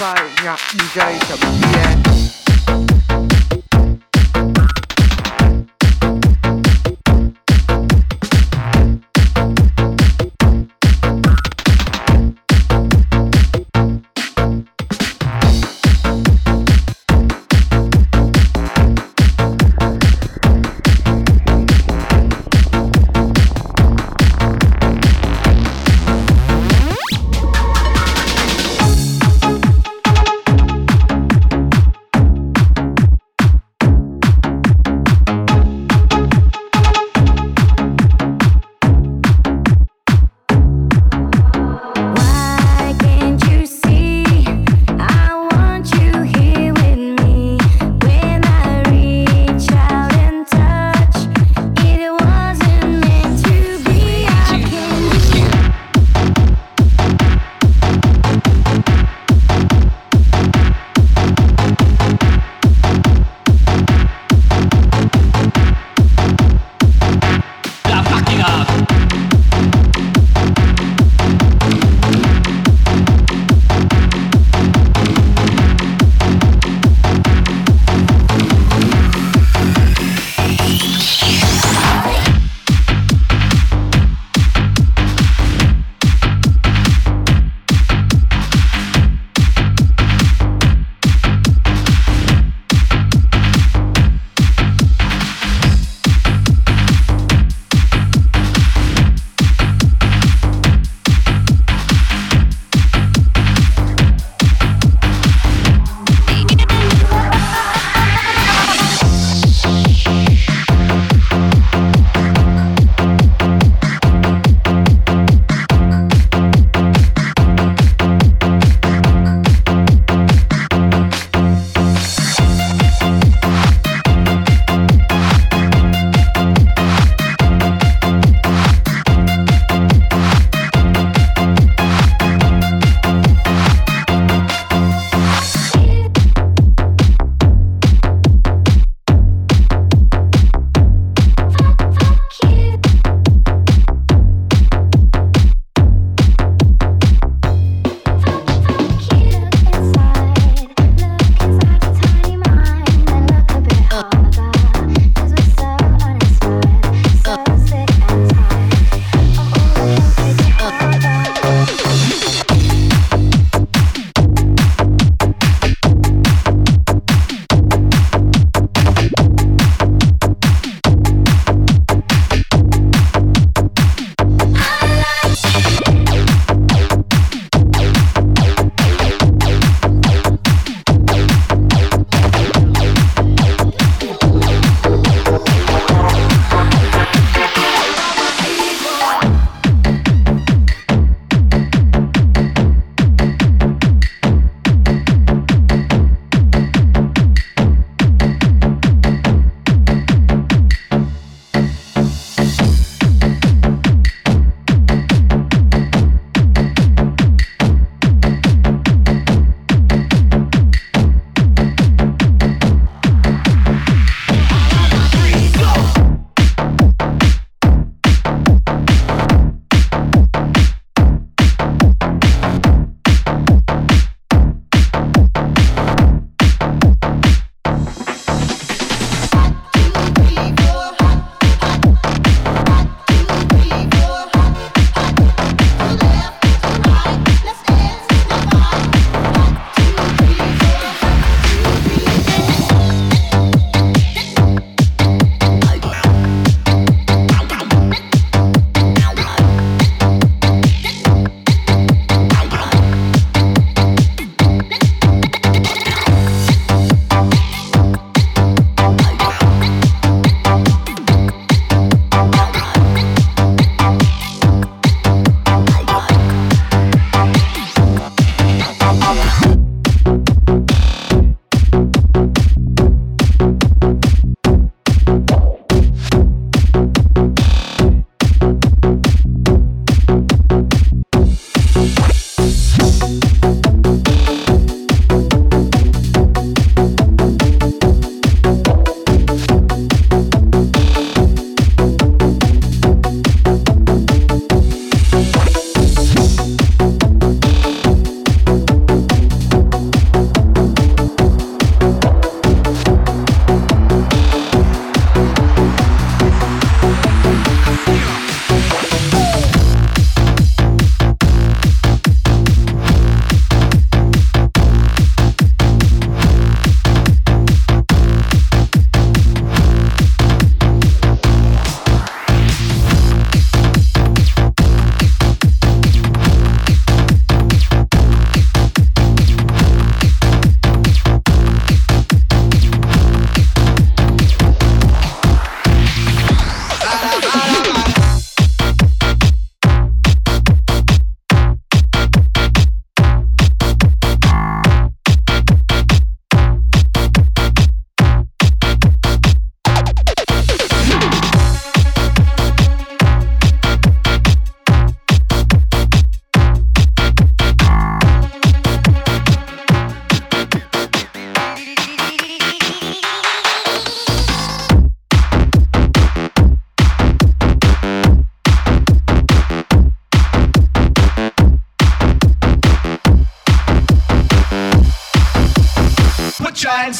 fire, yeah, you guys are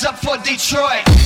up for Detroit.